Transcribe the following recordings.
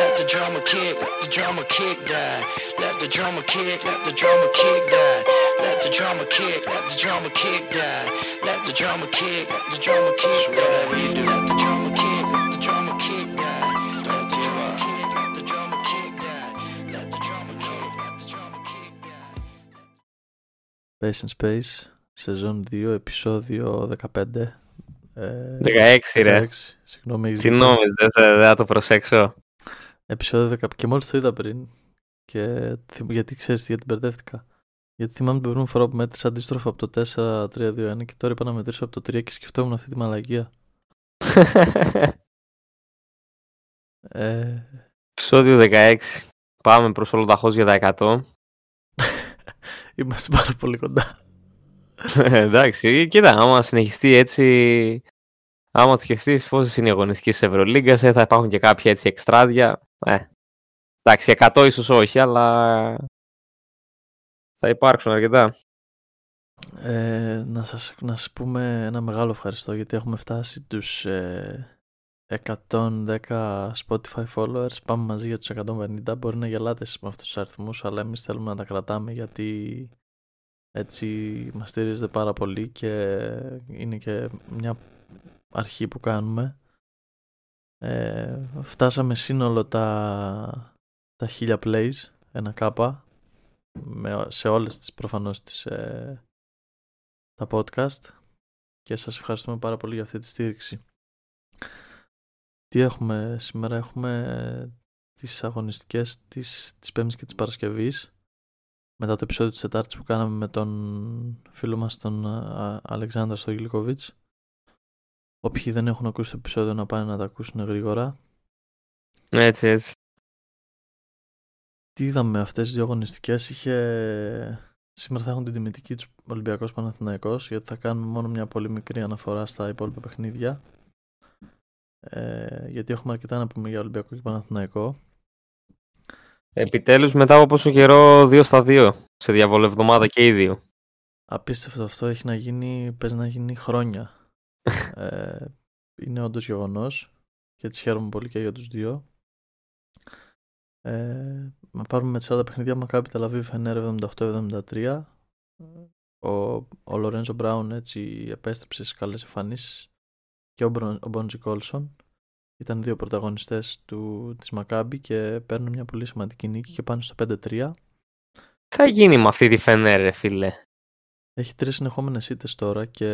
let the drummer kick, let the drummer kick die. Let the drummer kick, let the drummer kick die. Let the drummer kick, let the drummer kick die. Let the drummer kick, let the drummer kick die. Let the drummer kick, let the drummer kick die. Let the drummer kick, let the drummer kick die. Let the drummer kick, let the drummer kick die. Space and Space, σεζόν 2, επεισόδιο 15. Ε, 16 ρε. 16, Συγγνώμη, έχεις Τι δίκιο. νόμιζες, δεν θα, δεν θα το προσέξω. Επεισόδιο 15. Και μόλις το είδα πριν. Και θυμ- γιατί ξέρεις γιατί μπερδεύτηκα. Γιατί θυμάμαι την προηγούμενη φορά που μέτρησα αντίστροφα από το 4-3-2-1 και τώρα είπα να μετρήσω από το 3 και σκεφτόμουν αυτή τη μαλαγία. Ε, Επισόδιο 16. Πάμε προς ολοταχώς για τα 100. είμαστε πάρα πολύ κοντά. Εντάξει, κοίτα, άμα συνεχιστεί έτσι, άμα το σκεφτείς πόσε είναι οι αγωνιστικές της Ευρωλίγκας, ε, θα υπάρχουν και κάποια έτσι εξτράδια. Ε, εντάξει, 100 ίσως όχι, αλλά θα υπάρξουν αρκετά. Ε, να, σας, να σας πούμε ένα μεγάλο ευχαριστώ γιατί έχουμε φτάσει τους ε, 110 Spotify followers. Πάμε μαζί για τους 150. Μπορεί να γελάτε εσείς με αυτούς τους αριθμούς, αλλά εμείς θέλουμε να τα κρατάμε γιατί έτσι μας στηρίζετε πάρα πολύ και είναι και μια αρχή που κάνουμε. Ε, φτάσαμε σύνολο τα, τα 1000 plays, ένα κάπα, με, σε όλες τις προφανώς τις, ε, τα podcast και σας ευχαριστούμε πάρα πολύ για αυτή τη στήριξη. Τι έχουμε σήμερα, έχουμε τις αγωνιστικές της, της Πέμπτης και της Παρασκευής μετά το επεισόδιο της Τετάρτης που κάναμε με τον φίλο μας τον α, Αλεξάνδρα Στογγιλικοβίτς. Όποιοι δεν έχουν ακούσει το επεισόδιο να πάνε να τα ακούσουν γρήγορα. Έτσι, έτσι. Τι είδαμε αυτές τις δύο αγωνιστικές είχε... Σήμερα θα έχουν την τιμητική τους Ολυμπιακός Παναθηναϊκός γιατί θα κάνουμε μόνο μια πολύ μικρή αναφορά στα υπόλοιπα παιχνίδια ε, γιατί έχουμε αρκετά να πούμε για Ολυμπιακό και Παναθηναϊκό Επιτέλους μετά από πόσο καιρό 2 στα 2 σε διαβολευδομάδα και οι δύο. Απίστευτο αυτό έχει να γίνει, παίζει να γίνει χρόνια ε, είναι όντως γεγονός και έτσι χαίρομαι πολύ και για τους δύο. Ε, να πάρουμε με τις 40 παιχνίδια Μακάμπι Τελαβίβ Φενέρ 78-73 ο, ο Λορέντζο Μπράουν έτσι επέστρεψε στις καλές εμφανίσεις και ο, Μπρο- ο Μπόντζι Κόλσον. Ήταν δύο πρωταγωνιστές του, της Μακάμπι και παίρνουν μια πολύ σημαντική νίκη και πάνε στο 5-3 Τι θα γίνει με αυτή τη Φενέρ, ρε φίλε. Έχει τρεις συνεχόμενες ήττες τώρα και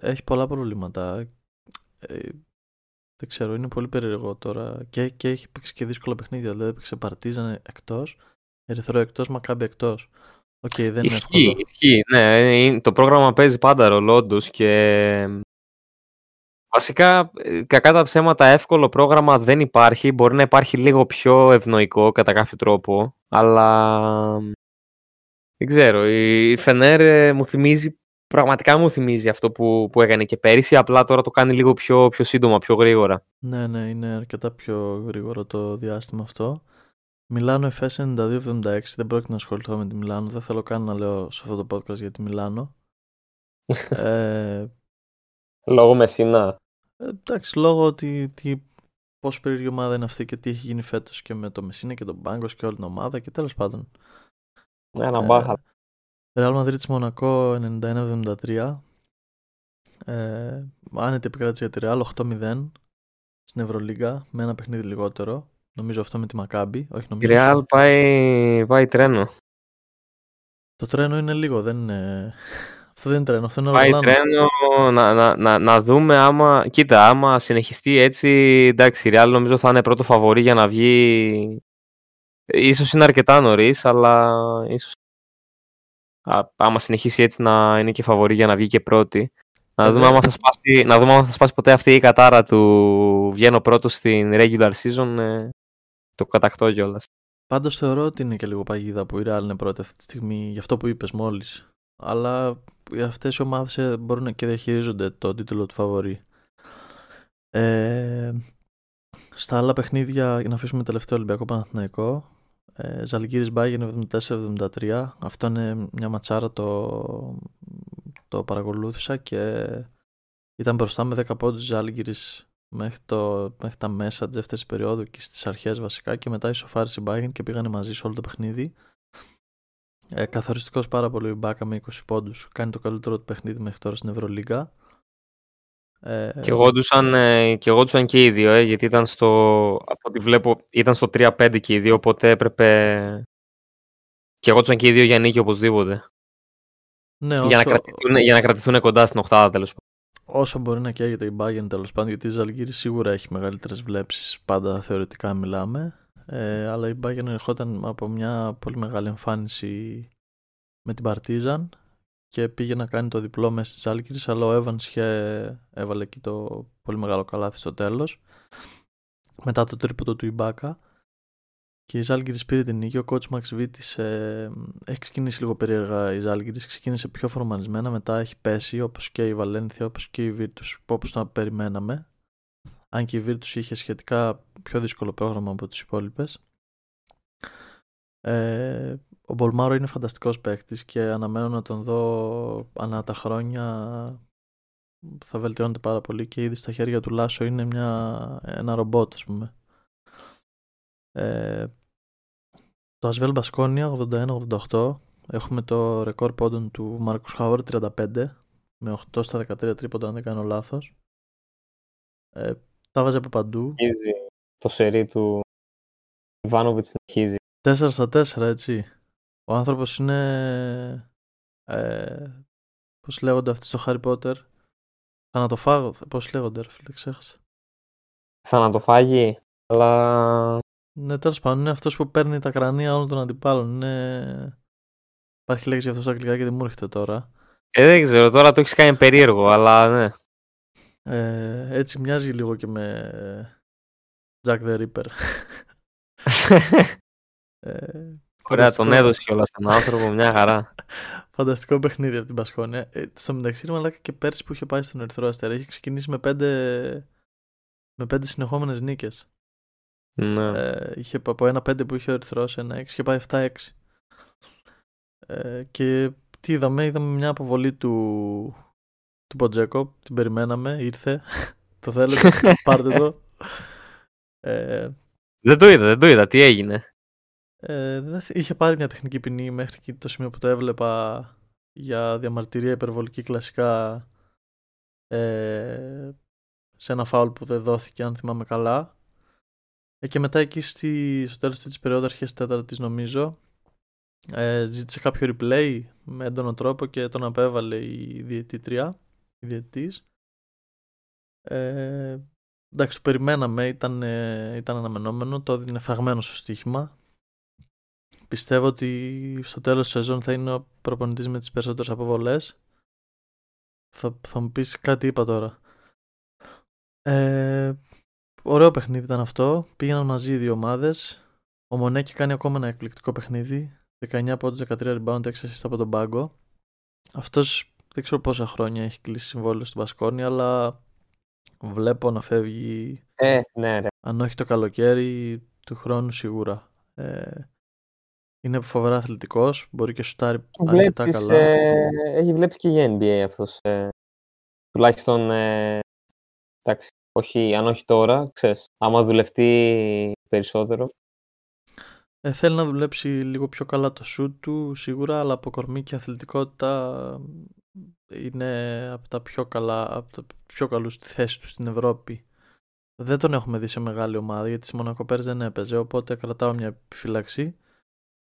έχει πολλά προβλήματα. Ε, δεν ξέρω, είναι πολύ περίεργο τώρα. Και, και έχει παίξει και δύσκολα παιχνίδια. Δηλαδή έπαιξε Παρτίζαν εκτός, Ερυθρό εκτός, Μακάμπι εκτός. Οκ, δεν είναι Ισχύει, εύκολο. ισχύει. Ναι, είναι- το πρόγραμμα παίζει πάντα ρόλο όντως και βασικά ε, κακά τα ψέματα εύκολο πρόγραμμα δεν υπάρχει. Μπορεί να υπάρχει λίγο πιο ευνοϊκό κατά κάποιο τρόπο, αλλά δεν ξέρω. Η Φενέρ ε, μου θυμίζει, πραγματικά μου θυμίζει αυτό που, που έκανε και πέρυσι, απλά τώρα το κάνει λίγο πιο, πιο σύντομα, πιο γρήγορα. Ναι, ναι, είναι αρκετά πιο γρήγορο το διάστημα αυτό. Μιλάνο FS 92-76, δεν πρόκειται να ασχοληθώ με τη Μιλάνο. Δεν θέλω καν να λέω σε αυτό το podcast για τη Μιλάνο. ε, Λόγω Μεσίνα. Ε, εντάξει, λόγω ότι τι, πόσο περίεργη ομάδα είναι αυτή και τι έχει γίνει φέτος και με το Μεσίνα και τον Μπάγκος και όλη την ομάδα και τέλος πάντων. Ένα Ε, μπάχα. Real Madrid Μονακό 91-73. Ε, άνετη επικράτηση για τη Real 8-0 στην Ευρωλίγα με ένα παιχνίδι λιγότερο. Νομίζω αυτό με τη Μακάμπη. Όχι, Η νομίζω. Real πάει, πάει τρένο. Το τρένο είναι λίγο, δεν είναι. Αυτό δεν είναι τρένο, αυτό είναι Πάει αεροπλάνο. τρένο να, να, να, να δούμε άμα. Κοίτα, άμα συνεχιστεί έτσι. Εντάξει, η Real νομίζω θα είναι πρώτο φαβορή για να βγει. Ίσως είναι αρκετά νωρίς, αλλά ίσως. Α, άμα συνεχίσει έτσι να είναι και φαβορή για να βγει και πρώτη. Να δούμε, Βέβαια. άμα θα σπάσει, να δούμε άμα θα σπάσει ποτέ αυτή η κατάρα του βγαίνω πρώτος στην regular season. ε, το κατακτώ κιόλας. Πάντως θεωρώ ότι είναι και λίγο παγίδα που η Real είναι πρώτη αυτή τη στιγμή για αυτό που είπες μόλις. Αλλά αυτές οι ομάδες ε, μπορούν και διαχειρίζονται το τίτλο του φαβορή. Ε, στα άλλα παιχνίδια, για να αφήσουμε τελευταίο Ολυμπιακό Παναθηναϊκό, ε, Ζαλγκύρης Μπάγεν 74-73. Αυτό είναι μια ματσάρα, το, το παρακολούθησα και ήταν μπροστά με 10 πόντους Ζαλγκύρης μέχρι, το, μέχρι τα μέσα της δεύτερης περίοδου και στις αρχές βασικά και μετά ισοφάρισε η Bayern και πήγανε μαζί σε όλο το παιχνίδι. Ε, καθοριστικός πάρα πολύ ο Μπάκα με 20 πόντους. Κάνει το καλύτερο του παιχνίδι μέχρι τώρα στην Ευρωλίγα. Ε, και εγόντουσαν ε, και, εγόντουσαν και οι δύο, ε, γιατί ήταν στο, από ό,τι βλέπω, ήταν στο 3-5 και οι δύο, οπότε έπρεπε και εγόντουσαν και οι δύο για νίκη οπωσδήποτε. Ναι, όσο... για, να κρατηθούν, για να κρατηθούν κοντά στην οχτάδα τέλος πάντων. Όσο μπορεί να καίγεται η Bayern τέλος πάντων, γιατί η Ζαλγίρη σίγουρα έχει μεγαλύτερες βλέψεις, πάντα θεωρητικά μιλάμε. Ε, αλλά η Bayern ερχόταν από μια πολύ μεγάλη εμφάνιση με την Partizan και πήγε να κάνει το διπλό μέσα στις Άλκυρες αλλά ο Evans είχε, έβαλε εκεί το πολύ μεγάλο καλάθι στο τέλος μετά το τρίποτο του Ιμπάκα και η Ζάλγκυρης πήρε την νίκη. Ο coach Max Βίτης ε, έχει ξεκινήσει λίγο περίεργα η Ζάλγκυρης, ξεκίνησε πιο φορμανισμένα, μετά έχει πέσει όπως και η Βαλένθια, όπως και η Virtus, όπως το περιμέναμε. Αν και η Virtus είχε σχετικά πιο δύσκολο πρόγραμμα από τις υπόλοιπες. Ε, ο Μπολμάρο είναι φανταστικός παίκτης και αναμένω να τον δω ανά τα χρόνια θα βελτιώνεται πάρα πολύ και ήδη στα χέρια του Λάσο είναι μια, ένα ρομπότ ας πούμε. Ε, το Ασβέλ Μπασκόνια 81-88 έχουμε το ρεκόρ πόντων του Μάρκους Χάουαρντ 35 με 8 στα 13 τρίποντα αν δεν κάνω λάθος. Ε, τα βάζει από παντού. Το σερί του Ιβάνοβιτς συνεχίζει. 4 στα 4 έτσι. Ο άνθρωπος είναι... Ε, πώς λέγονται αυτοί στο Harry Potter; Θανατοφάγο. Πώς λέγονται ρε φίλε, ξέχασα. Θανατοφάγη. Αλλά... Ναι, τέλος πάντων είναι αυτός που παίρνει τα κρανία όλων των αντιπάλων. Είναι... Υπάρχει λέξη για αυτό στα αγγλικά και δεν μου έρχεται τώρα. Ε, δεν ξέρω, τώρα το έχεις κάνει περίεργο, αλλά ναι. Ε, έτσι μοιάζει λίγο και με Jack the Ripper. ε, Ωραία, τον έδωσε κιόλας στον άνθρωπο, μια χαρά. Φανταστικό παιχνίδι από την Πασχόνια. Ε, στο μεταξύ, μαλάκα και πέρσι που είχε πάει στον Ερυθρό Αστέρα, είχε ξεκινήσει με πέντε, με πέντε συνεχόμενες νίκες. Ναι. Ε, είχε από ένα πέντε που είχε ο Ερυθρός, ένα έξι, είχε πάει 7-6. Ε, και τι είδαμε, είδαμε μια αποβολή του, του Ποτζέκο, την περιμέναμε, ήρθε. το θέλετε, πάρτε το. Ε, δεν το είδα, δεν το είδα. Τι έγινε; Ε, είχε πάρει μια τεχνική ποινή μέχρι το σημείο που το έβλεπα για διαμαρτυρία υπερβολική κλασικά ε, σε ένα φάουλ που δεν δόθηκε αν θυμάμαι καλά. Ε, και μετά εκεί στη, στο τέλος της περίοδου αρχές τέταρτης νομίζω ε, ζήτησε κάποιο replay με έντονο τρόπο και τον απέβαλε η διαιτήτρια, η διαιτητής. Ε, εντάξει, το περιμέναμε, ήταν, ε, ήταν αναμενόμενο, το έδινε φαγμένο στο στοίχημα. Πιστεύω ότι στο τέλος της σεζόν θα είναι ο προπονητής με τις περισσότερες αποβολές. Θα, θα μου πεις κάτι είπα τώρα. Ε, ωραίο παιχνίδι ήταν αυτό. Πήγαιναν μαζί οι δύο ομάδες. Ο Μονέκη κάνει ακόμα ένα εκπληκτικό παιχνίδι. 19 πόντους, 13 rebound, 6 assist από τον πάγκο. Αυτός δεν ξέρω πόσα χρόνια έχει κλείσει συμβόλαιο στην Πασκόνη, αλλά βλέπω να φεύγει. Ε, ναι, ρε. Αν όχι το καλοκαίρι, του χρόνου σίγουρα. Ε, είναι φοβερά αθλητικός, μπορεί και σουτάρει αρκετά καλά. Ε, έχει βλέψει και για NBA αυτός. Ε, τουλάχιστον. Ε, εντάξει, όχι, αν όχι τώρα, ξέρεις, άμα δουλευτεί περισσότερο. Ε, θέλει να δουλέψει λίγο πιο καλά το σουτ του σίγουρα, αλλά από κορμί και αθλητικότητα είναι από τα πιο καλά, από τα πιο καλούς στη θέση του στην Ευρώπη. Δεν τον έχουμε δει σε μεγάλη ομάδα γιατί στη Μονακό δεν έπαιζε, οπότε κρατάω μια επιφύλαξη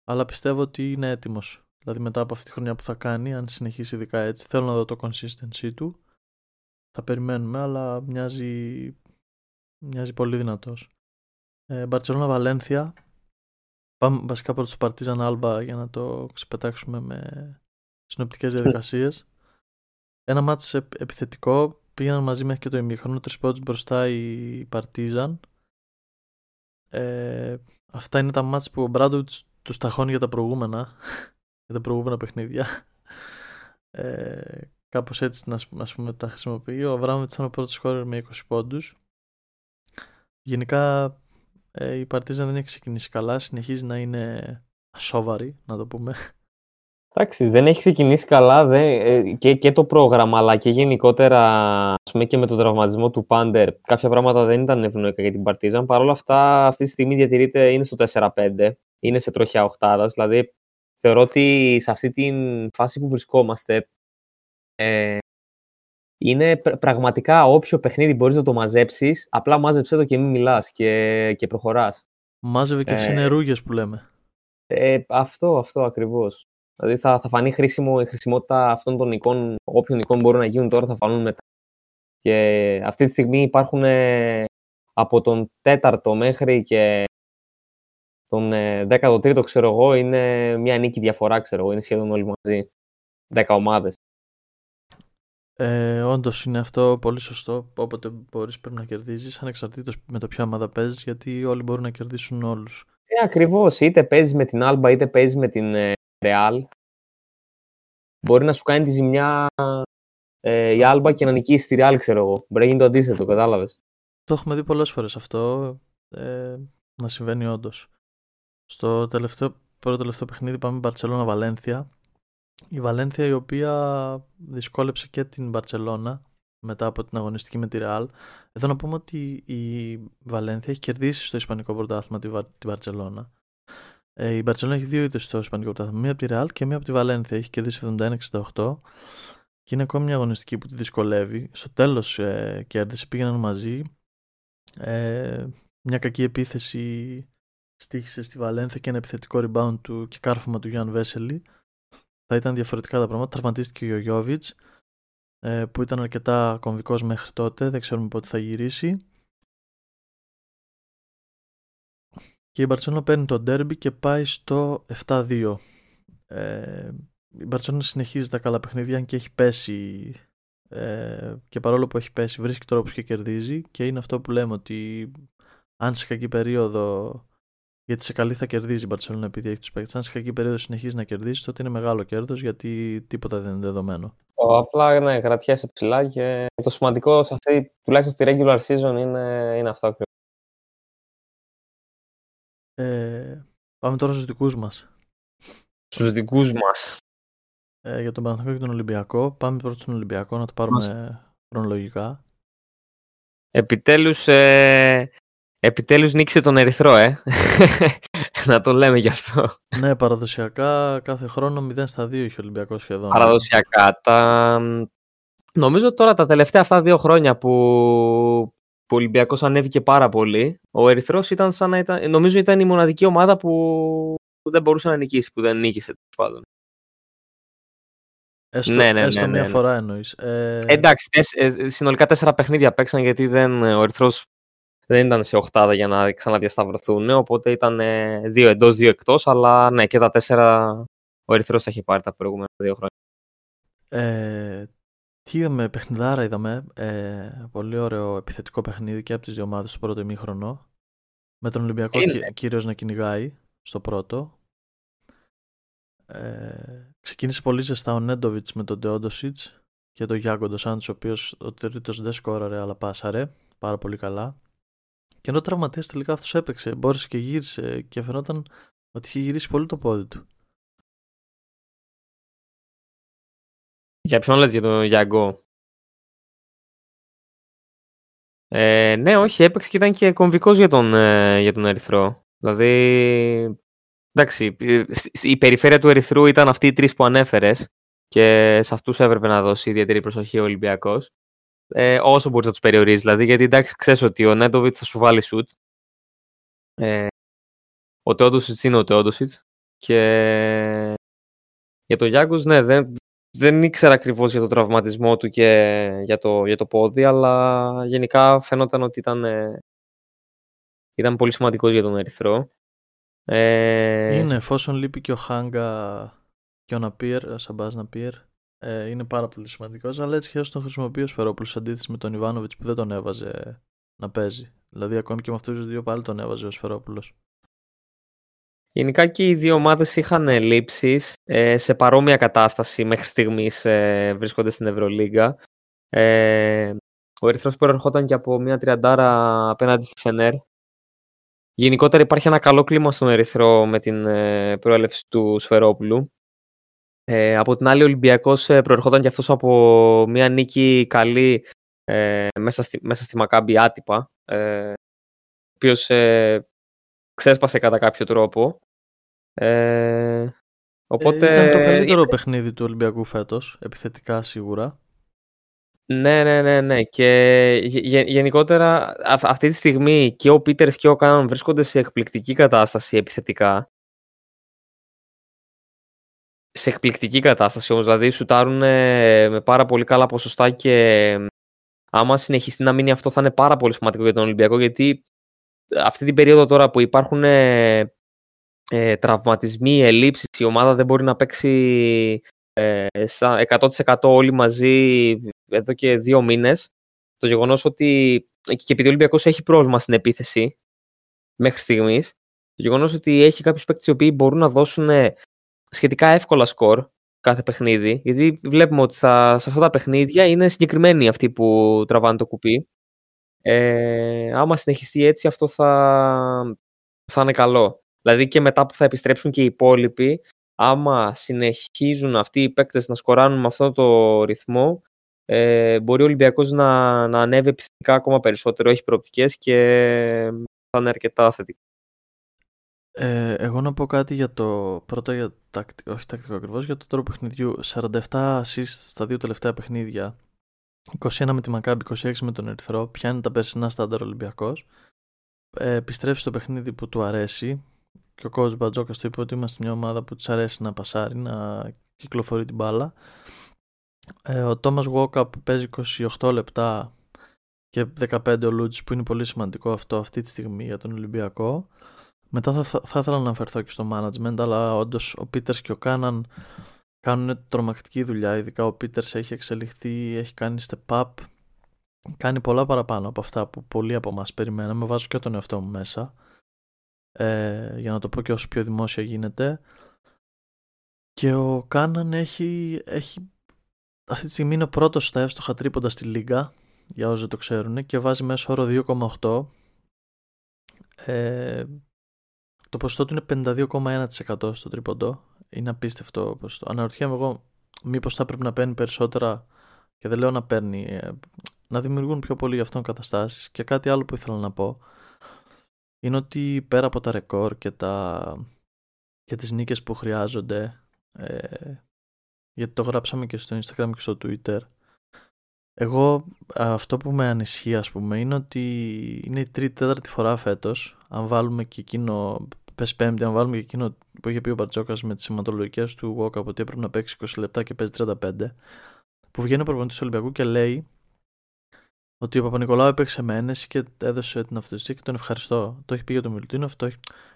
αλλά πιστεύω ότι είναι έτοιμος. Δηλαδή μετά από αυτή τη χρονιά που θα κάνει, αν συνεχίσει ειδικά έτσι, θέλω να δω το consistency του. Θα περιμένουμε, αλλά μοιάζει, μοιάζει πολύ δυνατός. Ε, Μπαρτσελώνα Βαλένθια. Πάμε βασικά πρώτο στο Παρτίζαν Άλμπα για να το ξεπετάξουμε με συνοπτικές διαδικασίες. Ένα μάτς επιθετικό. Πήγαιναν μαζί μέχρι και το ημίχρονο. Τρεις πόντους μπροστά η Παρτίζαν. Ε, αυτά είναι τα μάτς που ο Μπράντοβιτς τους ταχώνει για τα προηγούμενα, για τα προηγούμενα παιχνίδια. Ε, κάπως έτσι να, να πούμε τα χρησιμοποιεί. Ο Αβράμοβιτς ήταν ο πρώτος χώρο με 20 πόντους. Γενικά ε, η Παρτίζαν δεν έχει ξεκινήσει καλά, συνεχίζει να είναι ασόβαρη, να το πούμε. Εντάξει, δεν έχει ξεκινήσει καλά δεν, ε, και, και το πρόγραμμα, αλλά και γενικότερα ας πούμε, και με τον τραυματισμό του Πάντερ. Κάποια πράγματα δεν ήταν ευνοϊκά για την Παρτίζαν. Παρ' όλα αυτά, αυτή τη στιγμή διατηρείται, είναι στο 4-5, είναι σε τροχιά οχτάδα. Δηλαδή, θεωρώ ότι σε αυτή τη φάση που βρισκόμαστε, ε, είναι πραγματικά όποιο παιχνίδι μπορείς να το μαζέψεις, απλά μάζεψέ το και μην μιλάς και, και προχωράς. Μάζευε και Ε, ε, που λέμε. Ε, αυτό, αυτό ακριβώς. Δηλαδή θα, θα φανεί χρήσιμο η χρησιμότητα αυτών των εικόνων, όποιων εικόνων μπορούν να γίνουν τώρα θα φανούν μετά. Και αυτή τη στιγμή υπάρχουν ε, από τον τέταρτο μέχρι και τον ε, 13ο ξέρω εγώ είναι μια νίκη διαφορά ξέρω εγώ, είναι σχεδόν όλοι μαζί. 10 ομάδες. Ε, Όντως είναι αυτό πολύ σωστό. Όποτε μπορείς πρέπει να κερδίζεις, ανεξαρτήτως με το ποια ομάδα παίζεις, γιατί όλοι μπορούν να κερδίσουν όλους. Ε, ακριβώς. Είτε παίζεις με την Alba είτε παίζεις με την ε, Real. Μπορεί να σου κάνει τη ζημιά ε, η Alba και να νικήσεις τη Real, ξέρω εγώ. Μπορεί να γίνει το αντίθετο, κατάλαβες. Το έχουμε δει πολλές φορές αυτό ε, να συμβαίνει όντως. Στο τελευταίο, πρώτο τελευταίο παιχνίδι πάμε Μπαρσελόνα-Βαλένθια η Βαλένθια η οποία δυσκόλεψε και την Μπαρτσελώνα μετά από την αγωνιστική με τη Ρεάλ. Εδώ να πούμε ότι η Βαλένθια έχει κερδίσει στο Ισπανικό πρωτάθλημα την Μπαρτσελώνα. Ε, η Μπαρτσελώνα έχει δύο ήττες στο Ισπανικό πρωτάθλημα, μία από τη Ρεάλ και μία από τη Βαλένθια. Έχει κερδίσει 71-68 και είναι ακόμη μια αγωνιστική που τη δυσκολεύει. Στο τέλος ε, κέρδισε, πήγαιναν μαζί. Ε, μια κακή επίθεση στήχησε στη Βαλένθια και ένα επιθετικό rebound του και κάρφωμα του Γιάνν Βέσελη θα ήταν διαφορετικά τα πράγματα. Τραυματίστηκε ο Γιώβιτς, ε, που ήταν αρκετά κομβικός μέχρι τότε, δεν ξέρουμε πότε θα γυρίσει. Και η Μπαρτσόνα παίρνει το ντέρμπι και πάει στο 7-2. Ε, η Μπαρτσόνα συνεχίζει τα καλά παιχνίδια και έχει πέσει ε, και παρόλο που έχει πέσει βρίσκει τρόπους και κερδίζει και είναι αυτό που λέμε ότι αν σε κακή περίοδο γιατί σε καλή θα κερδίζει η Μπαρσελόνα επειδή έχει τους παίκτες. Αν σε κακή περίοδο συνεχίζεις να κερδίσει, τότε είναι μεγάλο κέρδος γιατί τίποτα δεν είναι δεδομένο. Ο, απλά ναι, κρατιέσαι ψηλά και το σημαντικό σε αυτή, τουλάχιστον στη regular season, είναι, είναι αυτό ακριβώς. Ε, πάμε τώρα στους δικούς μας. Στους δικούς μας. Ε, για τον Παναθηναϊκό και τον Ολυμπιακό. Πάμε πρώτα στον Ολυμπιακό να το πάρουμε χρονολογικά. Επιτέλους ε, Επιτέλους νίκησε τον Ερυθρό, ε. να το λέμε γι' αυτό. Ναι, παραδοσιακά κάθε χρόνο 0 στα 2 έχει ο Ολυμπιακός σχεδόν. Παραδοσιακά. Τα... Νομίζω τώρα τα τελευταία αυτά δύο χρόνια που, που ο Ολυμπιακός ανέβηκε πάρα πολύ, ο Ερυθρός ήταν σαν να ήταν... Νομίζω ήταν η μοναδική ομάδα που, που δεν μπορούσε να νικήσει, που δεν νίκησε πάντων. Έστω, ναι, ναι, έστω ναι, μία ναι, ναι. φορά εννοείς. Ε... Εντάξει, ε, συνολικά τέσσερα παιχνίδια παίξαν γιατί δεν, ο Ερυθρός δεν ήταν σε οχτάδα για να ξαναδιασταυρωθούν, οπότε ήταν δύο εντός, δύο εκτός, αλλά ναι, και τα τέσσερα ο Ερυθρός τα έχει πάρει τα προηγούμενα δύο χρόνια. Ε, τι είδαμε, παιχνιδάρα είδαμε, ε, πολύ ωραίο επιθετικό παιχνίδι και από τις δύο ομάδες στο πρώτο ημίχρονο, με τον Ολυμπιακό είναι. κυρίως να κυνηγάει στο πρώτο. Ε, ξεκίνησε πολύ ζεστά ο Νέντοβιτς με τον Τεόντοσιτς και τον Γιάγκο Ντοσάντς, ο οποίος ο τρίτος δεν σκόραρε αλλά πάσαρε πάρα πολύ καλά. Και ενώ τραυματίας τελικά αυτός έπαιξε, μπόρεσε και γύρισε και φαινόταν ότι είχε γυρίσει πολύ το πόδι του. Για ποιον λες για τον Γιάνγκο; Ε, ναι, όχι, έπαιξε και ήταν και κομβικός για τον, ε, για τον Ερυθρό. Δηλαδή, εντάξει, η περιφέρεια του Ερυθρού ήταν αυτοί οι τρεις που ανέφερες και σε αυτούς έπρεπε να δώσει ιδιαίτερη προσοχή ο Ολυμπιακός ε, όσο μπορείς να τους περιορίζει. Δηλαδή, γιατί εντάξει, ξέρεις ότι ο Νέτοβιτ θα σου βάλει σουτ. Ε, ο Τεόντοσιτ είναι ο Τεόντοσιτ. Και για τον Γιάνγκος, ναι, δεν, δεν ήξερα ακριβώς για τον τραυματισμό του και για το, για το πόδι, αλλά γενικά φαινόταν ότι ήταν, ε, ήταν πολύ σημαντικός για τον Ερυθρό. Ε... Είναι, εφόσον λείπει και ο Χάγκα και ο Ναπίερ, ο Σαμπάζ Ναπίερ, ε, είναι πάρα πολύ σημαντικός. Αλλά έτσι και τον χρησιμοποιεί ο Σφερόπουλος σε αντίθεση με τον Ιβάνοβιτς που δεν τον έβαζε να παίζει. Δηλαδή, ακόμη και με αυτούς τους δύο πάλι τον έβαζε ο Σφερόπουλος. Γενικά και οι δύο ομάδες είχαν λήψει ε, σε παρόμοια κατάσταση μέχρι στιγμής ε, βρίσκονται στην Ευρωλίγκα. Ε, ο Ερυθρός προερχόταν και από μια τριαντάρα απέναντι στη Φενέρ. Γενικότερα υπάρχει ένα καλό κλίμα στον Ερυθρό με την ε, προέλευση του Σφερόπουλου. Ε, από την άλλη, ο Ολυμπιακός ε, προερχόταν και αυτός από μια νίκη καλή ε, μέσα, στη, μέσα στη Μακάμπη άτυπα, ε, ο οποίος ε, ξέσπασε κατά κάποιο τρόπο. Ε, οπότε, ήταν το καλύτερο παιχνίδι του Ολυμπιακού φέτος, επιθετικά σίγουρα. Ναι, ναι, ναι, ναι. Και γενικότερα αυτή τη στιγμή και ο Πίτερς και ο Κάναν βρίσκονται σε εκπληκτική κατάσταση επιθετικά. Σε εκπληκτική κατάσταση όμως, δηλαδή σουτάρουν με πάρα πολύ καλά ποσοστά και άμα συνεχιστεί να μείνει αυτό θα είναι πάρα πολύ σημαντικό για τον Ολυμπιακό γιατί αυτή την περίοδο τώρα που υπάρχουν ε, τραυματισμοί, ελλείψεις, η ομάδα δεν μπορεί να παίξει ε, 100% όλοι μαζί εδώ και δύο μήνες. Το γεγονός ότι και επειδή ο Ολυμπιακός έχει πρόβλημα στην επίθεση μέχρι στιγμής, το γεγονός ότι έχει κάποιους παίκτες οι οποίοι μπορούν να δώσουν σχετικά εύκολα σκορ κάθε παιχνίδι, γιατί βλέπουμε ότι θα, σε αυτά τα παιχνίδια είναι συγκεκριμένοι αυτοί που τραβάνε το κουπί. Ε, άμα συνεχιστεί έτσι αυτό θα, θα είναι καλό. Δηλαδή και μετά που θα επιστρέψουν και οι υπόλοιποι, άμα συνεχίζουν αυτοί οι παίκτες να σκοράνουν με αυτό το ρυθμό, ε, μπορεί ο Ολυμπιακός να, να ανέβει επιθετικά ακόμα περισσότερο, έχει προοπτικές και θα είναι αρκετά θετικό. Ε, εγώ να πω κάτι για το πρώτο, για όχι τακτικό ακριβώς, για το τρόπο παιχνιδιού. 47 assists στα δύο τελευταία παιχνίδια. 21 με τη Μακάμπη, 26 με τον Ερυθρό. Πιάνει τα περσινά στάνταρ Ολυμπιακός. Ε, επιστρέφει στο παιχνίδι που του αρέσει. Και ο coach Μπατζόκας το είπε ότι είμαστε μια ομάδα που της αρέσει να πασάρει, να κυκλοφορεί την μπάλα. Ε, ο Τόμας Γουόκα που παίζει 28 λεπτά και 15 ο Λούτζης που είναι πολύ σημαντικό αυτό αυτή τη στιγμή για τον Ολυμπιακό. Μετά θα, θα, θα ήθελα να αναφερθώ και στο management, αλλά όντως ο Πίτερς και ο Κάναν κάνουν τρομακτική δουλειά. Ειδικά ο Πίτερς έχει εξελιχθεί, έχει κάνει step up. Κάνει πολλά παραπάνω από αυτά που πολλοί από εμάς περιμέναμε. Βάζω και τον εαυτό μου μέσα. Ε, για να το πω και όσο πιο δημόσια γίνεται. Και ο Κάναν έχει, έχει αυτή τη στιγμή είναι ο πρώτος στα εύστοχα τρίποντα στη Λίγκα, για όσοι το ξέρουν, και βάζει μέσω όρο 2,8. Ε, το ποσοστό του είναι 52,1% στο τρίποντο. Είναι απίστευτο ποσοστό. Αναρωτιέμαι εγώ μήπως θα πρέπει να παίρνει περισσότερα και δεν λέω να παίρνει, ε, να δημιουργούν πιο πολύ γι' αυτόν καταστάσεις. Και κάτι άλλο που ήθελα να πω είναι ότι πέρα από τα ρεκόρ και, τα... και τις νίκες που χρειάζονται ε, γιατί το γράψαμε και στο Instagram και στο Twitter εγώ αυτό που με ανισχύει ας πούμε είναι ότι είναι η τρίτη τέταρτη φορά φέτος αν βάλουμε και εκείνο πες πέμπτη, αν βάλουμε και εκείνο που είχε πει ο Μπαρτζόκα με τις σηματολογικέ του walk από ότι έπρεπε να παίξει 20 λεπτά και παίζει 35, που βγαίνει ο προπονητής του Ολυμπιακού και λέει ότι ο Παπα-Νικολάου έπαιξε με ένεση και έδωσε την αυτοστή και τον ευχαριστώ. Το έχει πει για τον Μιλουτίνο, αυτό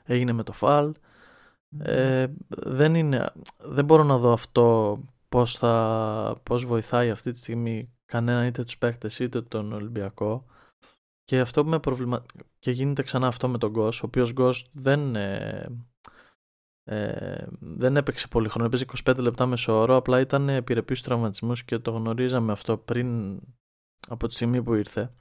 έγινε με το φαλ. Ε, δεν, είναι, δεν μπορώ να δω αυτό πώς, θα, πώς βοηθάει αυτή τη στιγμή κανέναν είτε τους παίκτες είτε τον Ολυμπιακό και αυτό που με προβλημα... και γίνεται ξανά αυτό με τον Γκος, ο οποίος Γκος δεν, ε, ε, δεν έπαιξε πολύ χρόνο, έπαιζε 25 λεπτά μεσόωρο, απλά ήταν επιρρεπής στους τραυματισμούς και το γνωρίζαμε αυτό πριν από τη στιγμή που ήρθε.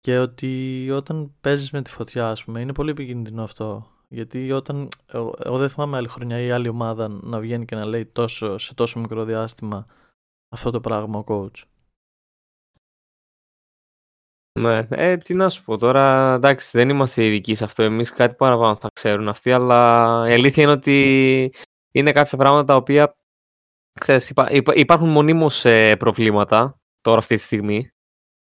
Και ότι όταν παίζεις με τη φωτιά, ας πούμε, είναι πολύ επικίνδυνο αυτό. Γιατί όταν, εγώ, εγώ δεν θυμάμαι άλλη χρονιά ή άλλη ομάδα να βγαίνει και να λέει τόσο, σε τόσο μικρό διάστημα αυτό το πράγμα ο coach. Ναι, ε, τι να σου πω τώρα, εντάξει, δεν είμαστε ειδικοί σε αυτό, εμείς κάτι παραπάνω θα ξέρουν αυτοί, αλλά η αλήθεια είναι ότι είναι κάποια πράγματα τα οποία, ξέρεις, υπά, υπάρχουν μονίμως ε, προβλήματα τώρα αυτή τη στιγμή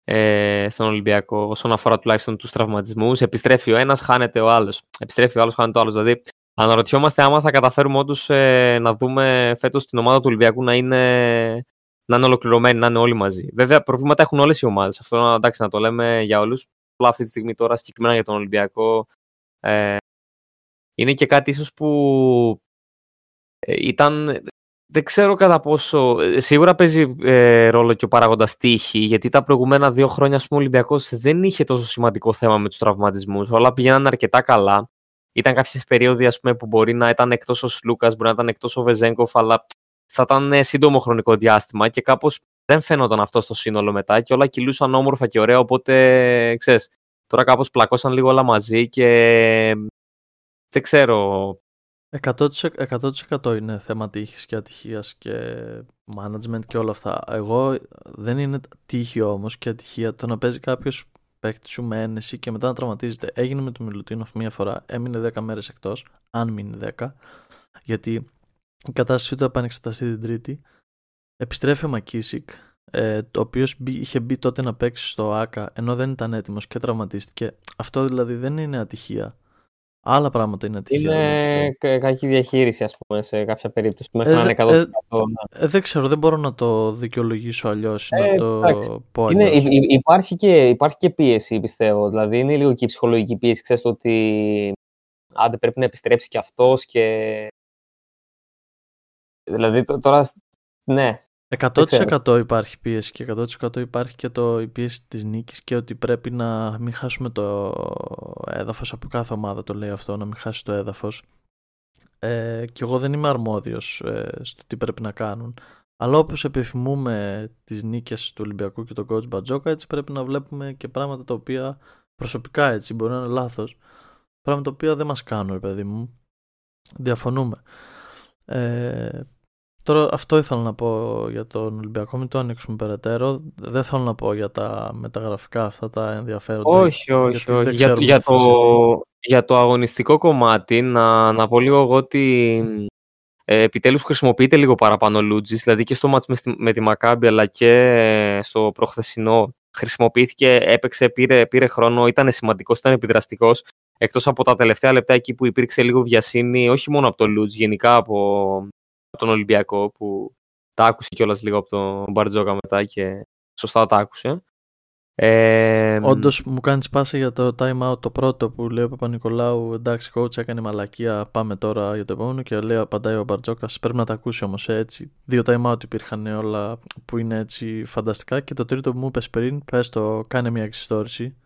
ε, στον Ολυμπιακό όσον αφορά τουλάχιστον τους τραυματισμούς. Επιστρέφει ο ένας, χάνεται ο άλλος. Επιστρέφει ο άλλος, χάνεται ο άλλος. Δηλαδή, αναρωτιόμαστε άμα θα καταφέρουμε όντως ε, να δούμε φέτος την ομάδα του Ολυμπιακού να είναι να είναι ολοκληρωμένοι, να είναι όλοι μαζί. Βέβαια, προβλήματα έχουν όλες οι ομάδες. Αυτό εντάξει, να το λέμε για όλους. Απλά αυτή τη στιγμή τώρα, συγκεκριμένα για τον Ολυμπιακό, ε, είναι και κάτι ίσως που ε, ήταν. Δεν ξέρω κατά πόσο. Ε, σίγουρα παίζει ε, ρόλο και ο παράγοντας τύχη, γιατί τα προηγούμενα δύο χρόνια, ας πούμε, ο Ολυμπιακός δεν είχε τόσο σημαντικό θέμα με τους τραυματισμούς. Όλα πηγαίναν αρκετά καλά. Ήταν κάποιες περίοδοι, ας πούμε, που μπορεί να ήταν εκτός ο Σλούκας, μπορεί να ήταν εκτός ο Βεζέγκοφ, αλλά θα ήταν σύντομο χρονικό διάστημα και κάπως δεν φαίνονταν αυτό στο σύνολο μετά και όλα κυλούσαν όμορφα και ωραία, οπότε ξέρεις, τώρα κάπως πλακώσαν λίγο όλα μαζί και δεν ξέρω 100%, 100% είναι θέμα τύχης και ατυχίας και management και όλα αυτά. Εγώ δεν είναι τύχη όμως και ατυχία το να παίζει κάποιος παίκτης σου με ένεση και μετά να τραυματίζεται. Έγινε με τον Μιλουτίνοφ μία φορά, έμεινε 10 μέρες εκτός, αν μείνει 10, γιατί η κατάσταση του επανεξεταστεί την Τρίτη. Επιστρέφει ο Μακίσικ, ε, το οποίος είχε μπει τότε να παίξει στο ΆΚΑ ενώ δεν ήταν έτοιμος και τραυματίστηκε. Αυτό δηλαδή δεν είναι ατυχία. Άλλα πράγματα είναι ατυχία. Είναι δηλαδή. κακή διαχείριση, ας πούμε, σε κάποια περίπτωση. Μέχρι ε, να είναι 100%. Ε, ε, δεν ξέρω, δεν μπορώ να το δικαιολογήσω αλλιώς. να το εντάξει. πω είναι, υπάρχει, και, υπάρχει και πίεση, πιστεύω. Δηλαδή, είναι λίγο και η ψυχολογική πίεση. Ξέρεις ότι άντε πρέπει να επιστρέψει και αυτός και. Δηλαδή, τώρα. Ναι, 100% υπάρχει πίεση και 100% υπάρχει και το, η πίεση της νίκης και ότι πρέπει να μην χάσουμε το έδαφος. Από κάθε ομάδα το λέει αυτό, να μην χάσει το έδαφος. Ε, και εγώ δεν είμαι αρμόδιος ε, στο τι πρέπει να κάνουν. Αλλά όπως επιθυμούμε τις νίκες του Ολυμπιακού και τον coach Μπατζόκα έτσι πρέπει να βλέπουμε και πράγματα τα οποία προσωπικά έτσι μπορεί να είναι λάθος. Πράγματα τα οποία δεν μας κάνουν ρε παιδί μου. Διαφωνούμε. Ε, Τώρα αυτό ήθελα να πω για τον Ολυμπιακό, μην το ανοίξουμε περαιτέρω. Δεν θέλω να πω για τα μεταγραφικά αυτά τα ενδιαφέροντα. Όχι, όχι, όχι. Για, για, το, για το αγωνιστικό κομμάτι, να, να πω λίγο εγώ ότι ε, επιτέλους χρησιμοποιείται λίγο παραπάνω Λούτζης, δηλαδή και στο μάτς με, με τη Μακάμπη αλλά και στο προχθεσινό χρησιμοποιήθηκε, έπαιξε, πήρε, πήρε χρόνο, ήταν σημαντικός, ήταν επιδραστικός. Εκτός από τα τελευταία λεπτά εκεί που υπήρξε λίγο βιασύνη, όχι μόνο από το Λούτζ, γενικά από, τον Ολυμπιακό που τα άκουσε κιόλας λίγο από τον Μπαρτζόκα μετά και σωστά τα άκουσε. Ε, Όντως μου κάνει πάσα για το time out το πρώτο που λέει ο Παπα-Νικολάου. Εντάξει, coach έκανε μαλακία. Πάμε τώρα για το επόμενο. Και λέει, απαντάει ο Μπαρτζόκας. Πρέπει να τα ακούσει όμως έτσι. Δύο time out υπήρχαν όλα που είναι έτσι φανταστικά. Και το τρίτο που μου είπες πριν, πες το, κάνε μια εξιστόρηση.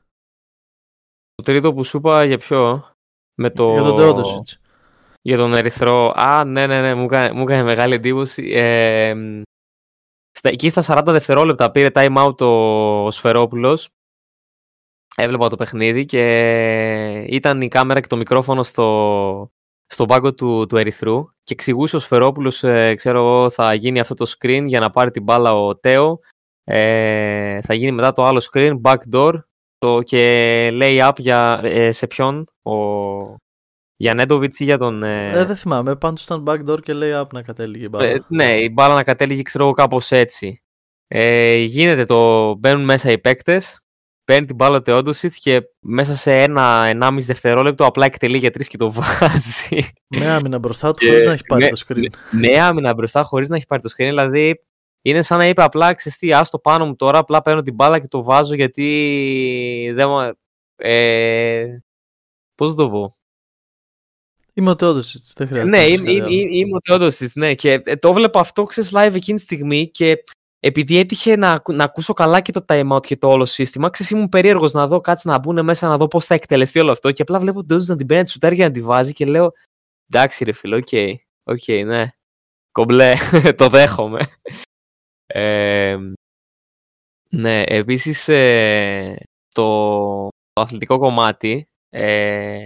Το τρίτο που σου είπα για ποιο, με το... Για τον Τεόντοσιτς για τον Ερυθρό. Α, ναι, ναι, ναι, μου έκανε, μου έκανε μεγάλη εντύπωση. Ε, στα, εκεί στα 40 δευτερόλεπτα πήρε time out ο Σφερόπουλος. Έβλεπα το παιχνίδι και ήταν η κάμερα και το μικρόφωνο στο, στον πάγκο του, του Ερυθρού και εξηγούσε ο Σφερόπουλος, ε, ξέρω εγώ, θα γίνει αυτό το screen για να πάρει την μπάλα ο Τέο. Ε, θα γίνει μετά το άλλο screen, backdoor το, και lay up για, ε, σε ποιον, ο, για Νέντοβιτ ή για τον. Ε... ε δεν θυμάμαι. Πάντως ήταν backdoor και λέει up να κατέληγε η μπάλα. Ε, ναι, η μπάλα να κατέληγε, ξέρω εγώ, κάπως έτσι. Ε, γίνεται το. Μπαίνουν μέσα οι παίκτες, παίρνει την μπάλα ο Τεόντοσιτς και μέσα σε ένα-ενάμιση δευτερόλεπτο απλά εκτελεί για τρεις και το βάζει. Με άμυνα μπροστά του χωρίς να έχει πάρει το screen. Με άμυνα μπροστά χωρίς να έχει πάρει το screen. Δηλαδή είναι σαν να είπε απλά ξεστή, άστο πάνω μου τώρα, απλά παίρνω την μπάλα και το βάζω γιατί δεν ε, πώς το πω. Είμαι ο Τεόντοσιτ, δεν χρειάζεται. Ναι, είμαι, είμαι, είμαι ο Τεόντοσιτ, ναι. Και ε, το βλέπω αυτό, ξέρεις live εκείνη τη στιγμή και επειδή έτυχε να, να ακούσω καλά και το time out και το όλο σύστημα, ξέρεις, ήμουν περίεργος να δω κάτσε να μπουν μέσα να δω πώς θα εκτελεστεί όλο αυτό. Και απλά βλέπω τον Τεόντοσιτ να την παίρνει τη για να τη βάζει και λέω εντάξει, ρε φίλο, ok, okay, okay, ναι. Κομπλέ, το δέχομαι. Ε, ναι, επίσης ε, το, το αθλητικό κομμάτι ε,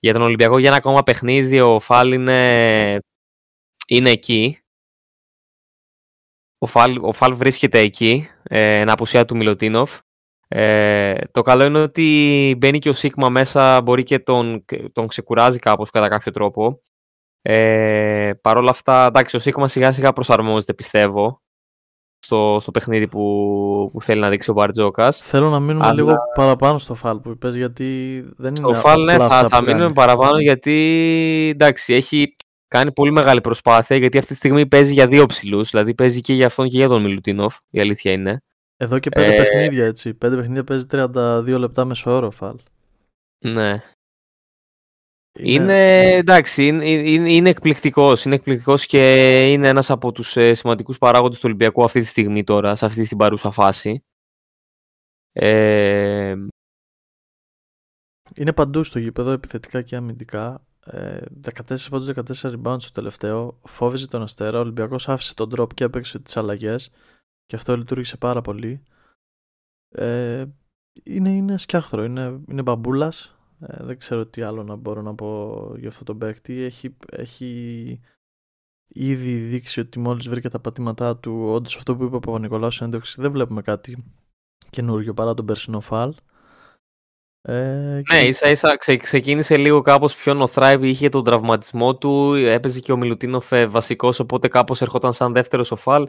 για τον Ολυμπιακό για ένα ακόμα παιχνίδι ο Φάλ είναι, είναι εκεί. Ο Φάλ, ο Φάλ βρίσκεται εκεί, ε, εν απουσία του Μιλουτίνοφ. Ε, το καλό είναι ότι μπαίνει και ο Σίκμα μέσα, μπορεί και τον, τον ξεκουράζει κάπως κατά κάποιο τρόπο. Ε, Παρ' όλα αυτά, εντάξει, ο Σίγμα σιγά σιγά προσαρμόζεται πιστεύω στο, στο παιχνίδι που, που θέλει να δείξει ο Μπαρτζόκα. Θέλω να μείνουμε λίγο παραπάνω στο φάλ που είπες, γιατί δεν είναι. Το φάλ, ναι, θα, θα μείνουμε παραπάνω γιατί εντάξει, έχει κάνει πολύ μεγάλη προσπάθεια γιατί αυτή τη στιγμή παίζει για δύο ψηλούς. Δηλαδή παίζει και για αυτόν και για τον Μιλουτίνοφ. Η αλήθεια είναι. Εδώ και πέντε ε... παιχνίδια έτσι. Πέντε παιχνίδια παίζει 32 λεπτά μεσόωρο φάλ. Ναι. Είναι, εντάξει, είναι, είναι, είναι εκπληκτικός, είναι εκπληκτικός και είναι ένας από τους ε, σημαντικούς παράγοντες του Ολυμπιακού αυτή τη στιγμή τώρα, σε αυτή την παρούσα φάση. Ε... Είναι παντού στο γήπεδο, επιθετικά και αμυντικά. Ε, 14 πόντους, 14 rebounds στο τελευταίο. Φόβιζε τον Αστέρα. Ο Ολυμπιακός άφησε τον drop και έπαιξε τις αλλαγές. Και αυτό λειτουργήσε πάρα πολύ. Ε, είναι, είναι σκιάχτρο, είναι, είναι μπαμπούλας Ε, δεν ξέρω τι άλλο να μπορώ να πω για αυτό το παίκτη. Έχει, έχει ήδη δείξει ότι μόλις βρήκε τα πατήματά του, όντως αυτό που είπε ο Παπα-Νικολάου έντοξη, δεν βλέπουμε κάτι καινούριο παρά τον περσινό φαλ. Ε, ναι, ίσα ίσα ξε, ξεκίνησε λίγο κάπως πιο νοθράιβ, είχε τον τραυματισμό του, έπαιζε και ο Μιλουτίνοφ ε, βασικός, οπότε κάπως ερχόταν σαν δεύτερος ο φαλ.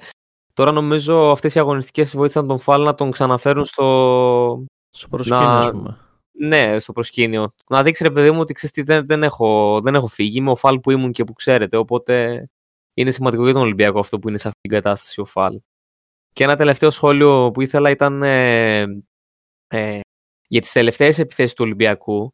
Τώρα νομίζω αυτές οι αγωνιστικές βοήθησαν τον φαλ να τον ξαναφέρουν στο... Στο προσκήνιο, να... ας πούμε. Ναι, στο προσκήνιο. Να δείξει ρε παιδί μου ότι ξέρεις τι, δεν, δεν, έχω, δεν έχω φύγει, είμαι ο φαλ που ήμουν και που ξέρετε, οπότε είναι σημαντικό για τον Ολυμπιακό αυτό που είναι σε αυτή την κατάσταση ο φαλ. Και ένα τελευταίο σχόλιο που ήθελα ήταν ε, ε, για τις τελευταίες επιθέσεις του Ολυμπιακού.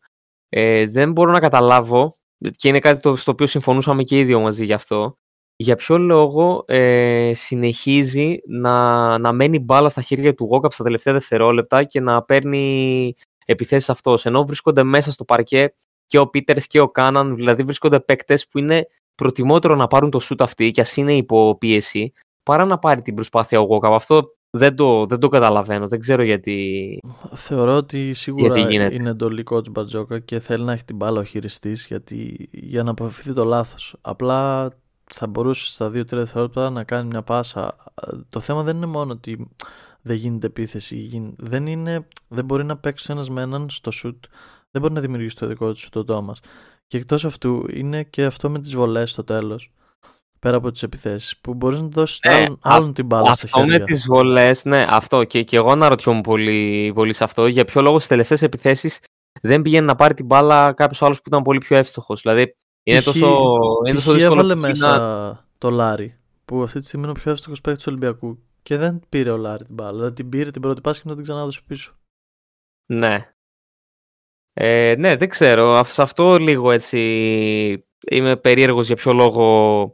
Ε, δεν μπορώ να καταλάβω, και είναι κάτι το, στο οποίο συμφωνούσαμε και οι δύο μαζί γι' αυτό, για ποιο λόγο ε, συνεχίζει να, να μένει μπάλα στα χέρια του Γόκαπ στα τελευταία δευτερόλεπτα και να παίρνει επιθέσεις αυτός, ενώ βρίσκονται μέσα στο παρκέ και ο Πίτερς και ο Κάναν, δηλαδή βρίσκονται παίκτες που είναι προτιμότερο να πάρουν το σουτ αυτή και ας είναι υπό πίεση, παρά να πάρει την προσπάθεια ο Γόκαπ. Αυτό δεν το, δεν το καταλαβαίνω. Δεν ξέρω γιατί. Θεωρώ ότι σίγουρα είναι εντολή coach Μπατζόκα και θέλει να έχει την μπάλα ο χειριστής γιατί... για να αποφευθεί το λάθος. Απλά θα μπορούσε στα 2-3 δευτερόλεπτα να κάνει μια πάσα. Το θέμα δεν είναι μόνο ότι δεν γίνεται επίθεση. Δεν, είναι, δεν μπορεί να παίξει ένας με έναν στο σουτ. Δεν μπορεί να δημιουργήσει το δικό του το Τόμας. Και εκτός αυτού είναι και αυτό με τις βολές στο τέλος πέρα από τις επιθέσεις, που μπορείς να δώσεις ναι, άλλον, άλλον την μπάλα στα χέρια. Αυτό με τις βολές, ναι, αυτό. Και, και εγώ αναρωτιόμουν πολύ, πολύ σε αυτό. Για ποιο λόγο στις τελευταίες επιθέσεις δεν πήγαινε να πάρει την μπάλα κάποιος άλλος που ήταν πολύ πιο εύστοχος. Δηλαδή είναι τόσο, είναι τόσο δύσκολο. έβαλε μέσα να... το Λάρι, που αυτή τη στιγμή είναι ο πιο εύστοχος παίκτης του Ολυμπιακού. Και δεν πήρε ο Λάρι την μπάλα. Δηλαδή την πήρε την πρώτη πάση και να την ξανάδωσε πίσω. Ναι. Ε, ναι, δεν ξέρω. Σε αυτό λίγο έτσι είμαι περίεργος για ποιο λόγο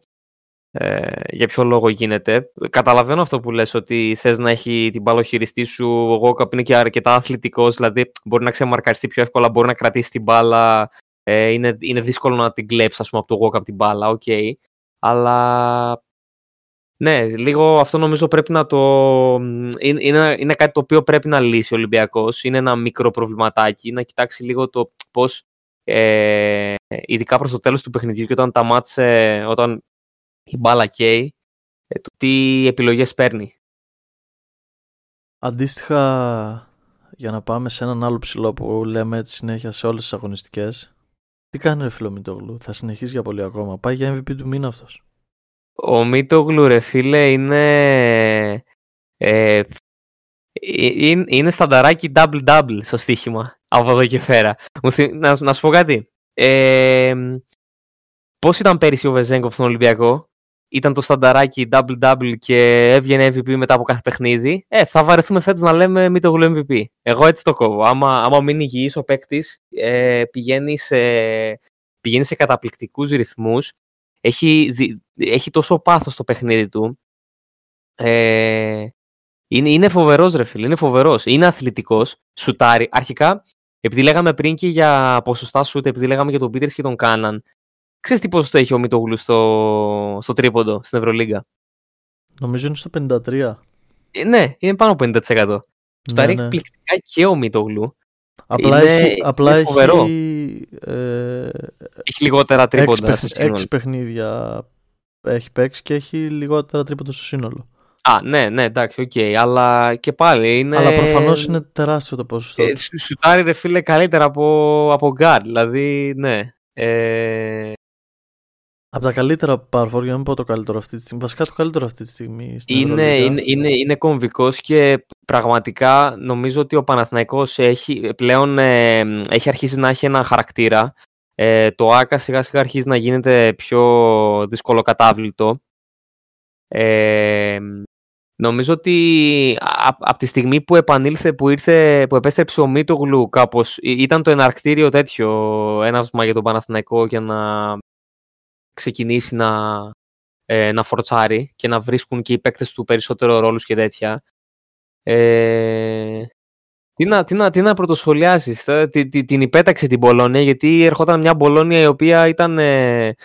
ε, για ποιο λόγο γίνεται. Καταλαβαίνω αυτό που λες ότι θες να έχει την μπάλα χειριστής σου. Ο Γόκαπ είναι και αρκετά αθλητικός, δηλαδή μπορεί να ξεμαρκαριστεί πιο εύκολα, μπορεί να κρατήσει την μπάλα. Ε, είναι, είναι δύσκολο να την κλέψεις από το Γουόκαπ την μπάλα, ok. Okay. Αλλά ναι, λίγο αυτό νομίζω πρέπει να το. Είναι, είναι κάτι το οποίο πρέπει να λύσει ο Ολυμπιακός. Είναι ένα μικρό προβληματάκι. Να κοιτάξει λίγο το πώς. Ε, ειδικά προς το τέλος του παιχνιδιού και όταν τα μάτσε, όταν η μπάλα καίει, ε, το τι επιλογές παίρνει. Αντίστοιχα, για να πάμε σε έναν άλλο ψηλό που λέμε έτσι συνέχεια σε όλες τις αγωνιστικές, τι κάνει ρε φίλο Μητόγλου, θα συνεχίσει για πολύ ακόμα, πάει για MVP του μήνα αυτός. Ο Μητόγλου ρε φίλε είναι... Ε, είναι, είναι στανταράκι double-double στο στοίχημα από εδώ και πέρα. Να, να σου πω κάτι. Ε, πώς ήταν πέρυσι ο Βεζέγκοφ στον Ολυμπιακό; Ήταν το στανταράκι double-double και έβγαινε MVP μετά από κάθε παιχνίδι, ε, θα βαρεθούμε φέτος να λέμε μη το γλου MVP. Εγώ έτσι το κόβω. Άμα, άμα μείνει υγιής ο παίκτης, ε, πηγαίνει, σε, πηγαίνει σε καταπληκτικούς ρυθμούς, έχει, έχει τόσο πάθος το παιχνίδι του, ε, είναι, είναι φοβερός ρε φίλε, είναι φοβερός, είναι αθλητικός, σουτάρει. Αρχικά, επειδή λέγαμε πριν και για ποσοστά σουτ, επειδή λέγαμε για τον Πίτερς και τον Κάναν, Ξέρεις τι ποσοστό έχει ο Μητόγλου στο, στο τρίποντο στην Ευρωλίγκα; Νομίζω είναι στο 53. Ε, ναι, είναι πάνω από 50%. Ναι, ναι. εκπληκτικά και ο Μητόγλου. Απλά είναι, έχει, απλά είναι φοβερό. Έχει, ε, έχει λιγότερα τρίποντα. Έξι παιχνίδια έχει παίξει και έχει λιγότερα τρίποντα στο σύνολο. Α, ναι, ναι, εντάξει, ok. Okay, αλλά και πάλι είναι. Αλλά προφανώς είναι τεράστιο το ποσοστό. Ε, σουτάρει, ρε φίλε, καλύτερα από, από γκάρ. Δηλαδή, ναι. Ε, από τα καλύτερα power για να μην πω το καλύτερο αυτή τη στιγμή. Βασικά το καλύτερο αυτή τη στιγμή. είναι, είναι, είναι, είναι κομβικός και πραγματικά νομίζω ότι ο Παναθηναϊκός έχει, πλέον ε, έχει αρχίσει να έχει ένα χαρακτήρα. Ε, το ΆΚΑ σιγά σιγά αρχίζει να γίνεται πιο δύσκολο κατάβλητο. Ε, νομίζω ότι από τη στιγμή που επανήλθε, που, ήρθε, που επέστρεψε ο Μίτογλου κάπως, ήταν το εναρκτήριο τέτοιο έναυσμα για τον Παναθηναϊκό για να ξεκινήσει να, ε, να φορτσάρει και να βρίσκουν και οι παίκτες του περισσότερο ρόλους και τέτοια. Ε, τι να, τι να, τι να πρωτοσχολιάσεις, την υπέταξε την Πολώνια γιατί ερχόταν μια Πολώνια η οποία ήταν, ε,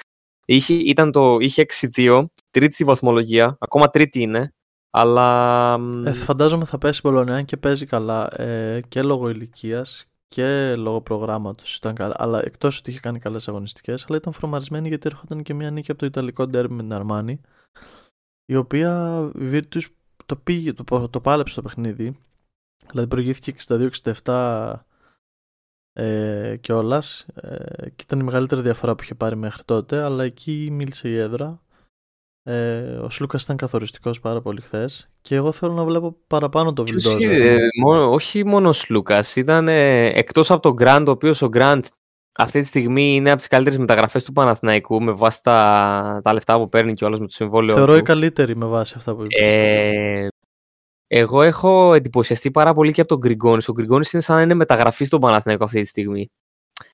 είχε, ήταν το, είχε 6-2, τρίτη στη βαθμολογία, ακόμα τρίτη είναι, αλλά... Ε, φαντάζομαι θα πέσει η Πολωνία και παίζει καλά ε, και λόγω ηλικίας και λόγω προγράμματος ήταν καλά, αλλά εκτός ότι είχε κάνει καλές αγωνιστικές, αλλά ήταν φρομαρισμένη γιατί έρχονταν και μια νίκη από το Ιταλικό ντέρμι με την Αρμάνη, η οποία η Virtus το πήγε, το, το πάλεψε το παιχνίδι, δηλαδή προηγήθηκε 62-67 ε, κιόλας ε, και ήταν η μεγαλύτερη διαφορά που είχε πάρει μέχρι τότε, αλλά εκεί μίλησε η έδρα. Ε, ο Σλούκας ήταν καθοριστικός πάρα πολύ χθες και εγώ θέλω να βλέπω παραπάνω το Βιλντόζα. Ε, όχι μόνο ο Σλούκας, ήταν ε, εκτός από τον Γκραντ, ο οποίος ο Γκραντ αυτή τη στιγμή είναι από τις καλύτερες μεταγραφές του Παναθηναϊκού με βάση τα, τα λεφτά που παίρνει και όλο με το συμβόλαιο. Θεωρώ του. η καλύτερη με βάση αυτά που είπες. Ε, εγώ έχω εντυπωσιαστεί πάρα πολύ και από τον Γκριγκόνης. Ο Γκριγκόνης είναι σαν να είναι μεταγραφή στον Παναθηναϊκό αυτή τη στιγμή.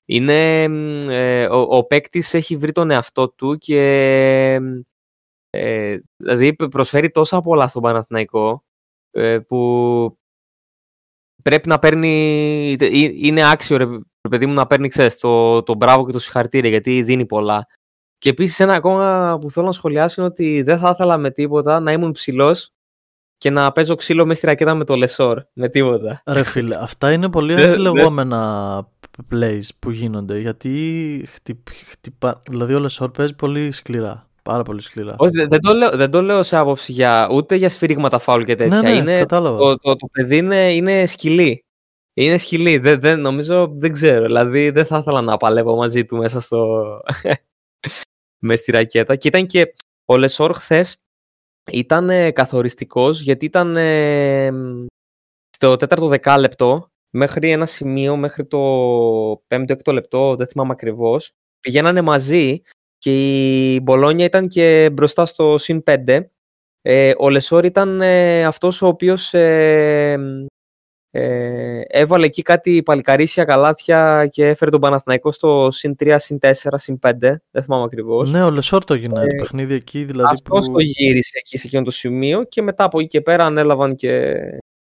Είναι, ε, ο, ο παίκτης έχει βρει τον εαυτό του και ε, δηλαδή προσφέρει τόσα πολλά στον Παναθηναϊκό ε, που πρέπει να παίρνει, είναι άξιο ρε, παιδί μου να παίρνει ξέρεις, το, το μπράβο και το συγχαρητήρια γιατί δίνει πολλά. Και επίσης ένα ακόμα που θέλω να σχολιάσω είναι ότι δεν θα ήθελα με τίποτα να ήμουν ψηλός και να παίζω ξύλο μες στη ρακέτα με το Λεσόρ. Με τίποτα. Ρε φίλε, αυτά είναι πολύ αμφιλεγόμενα plays που γίνονται. Γιατί χτυπ, χτυπα... δηλαδή ο Λεσόρ παίζει πολύ σκληρά. Πάρα πολύ σκληρά. Όχι, δεν, το λέω, δεν το λέω σε άποψη για, ούτε για σφυρίγματα φάουλ και τέτοια. Ναι, ναι, είναι, κατάλαβα. το, το, το παιδί είναι, είναι σκυλί. Είναι σκυλί. Δεν, δεν, νομίζω, δεν ξέρω. Δηλαδή δεν θα ήθελα να παλεύω μαζί του μέσα στο... με στη ρακέτα. Και ήταν και ο Λεσόρ χθες ήταν ε, καθοριστικός γιατί ήταν ε, στο τέταρτο δεκάλεπτο μέχρι ένα σημείο, μέχρι το πέμπτο έκτο λεπτό, δεν θυμάμαι ακριβώς. πηγαίνανε μαζί και η Μπολόνια ήταν και μπροστά στο συν 5. Ε, ο Λεσόρ ήταν ε, αυτός ο οποίος ε, ε, έβαλε εκεί κάτι παλικαρίσια καλάθια και έφερε τον Παναθηναϊκό στο συν 3, συν 4, συν 5. Δεν θυμάμαι ακριβώς. Ναι, ο Λεσόρ το έγινε το παιχνίδι εκεί. Δηλαδή αυτός που... το γύρισε εκεί σε εκείνο το σημείο και μετά από εκεί και πέρα ανέλαβαν και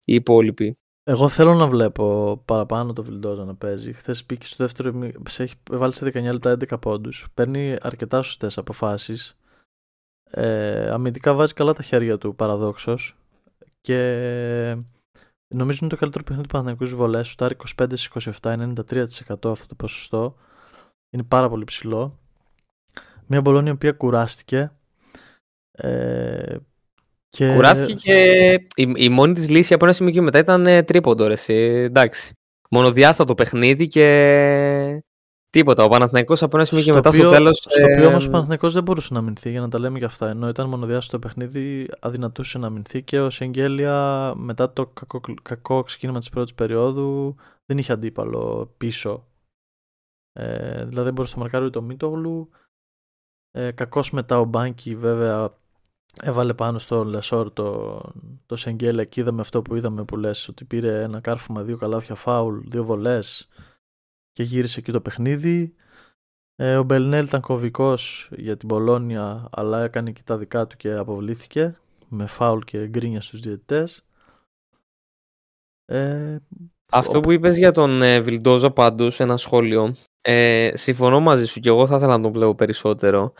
οι υπόλοιποι. Εγώ θέλω να βλέπω παραπάνω το Βιλντόζα να παίζει. Χθες πήγε στο δεύτερο. Σε έχει βάλει σε 19 λεπτά 11 πόντους. Παίρνει αρκετά σωστές αποφάσεις. Ε, αμυντικά βάζει καλά τα χέρια του παραδόξως. Και νομίζω είναι το καλύτερο παιχνίδι του Παναγιακού βολές. Σουτάρει 25 27, 93% αυτό το ποσοστό. Είναι πάρα πολύ ψηλό. Μια Μπολόνια η οποία κουράστηκε. Ε, και... Κουράστηκε και η, η μόνη της λύση από ένα σημείο και μετά ήταν ε, τρίποντο. Ρε, εντάξει. Μονοδιάστατο παιχνίδι και τίποτα. Ο Παναθηναϊκός από ένα σημείο και μετά στο τέλος. Στο οποίο ε, όμως ο Παναθηναϊκός δεν μπορούσε να αμυνθεί για να τα λέμε και αυτά. Ενώ ήταν μονοδιάστατο παιχνίδι, αδυνατούσε να αμυνθεί και ο Σεγγέλια μετά το κακό, κακό ξεκίνημα της πρώτης περίοδου δεν είχε αντίπαλο πίσω. Ε, δηλαδή δεν μπορούσε να μαρκάρει το Μίτογλου. Ε, κακός μετά ο Μπάνκι βέβαια έβαλε πάνω στο Λεσόρ το, το Σενγκέλια και είδαμε αυτό που είδαμε που λες ότι πήρε ένα κάρφωμα δύο καλάθια φάουλ, δύο βολές και γύρισε εκεί το παιχνίδι. Ε, ο Μπελινέλι ήταν κομβικός για την Μπολόνια αλλά έκανε και τα δικά του και αποβλήθηκε με φάουλ και γκρίνια στους διαιτητές. Ε, αυτό που είπες για τον ε, Βιλντόζα πάντως ένα σχόλιο. Ε, συμφωνώ μαζί σου και εγώ θα ήθελα να τον βλέπω περισσότερο.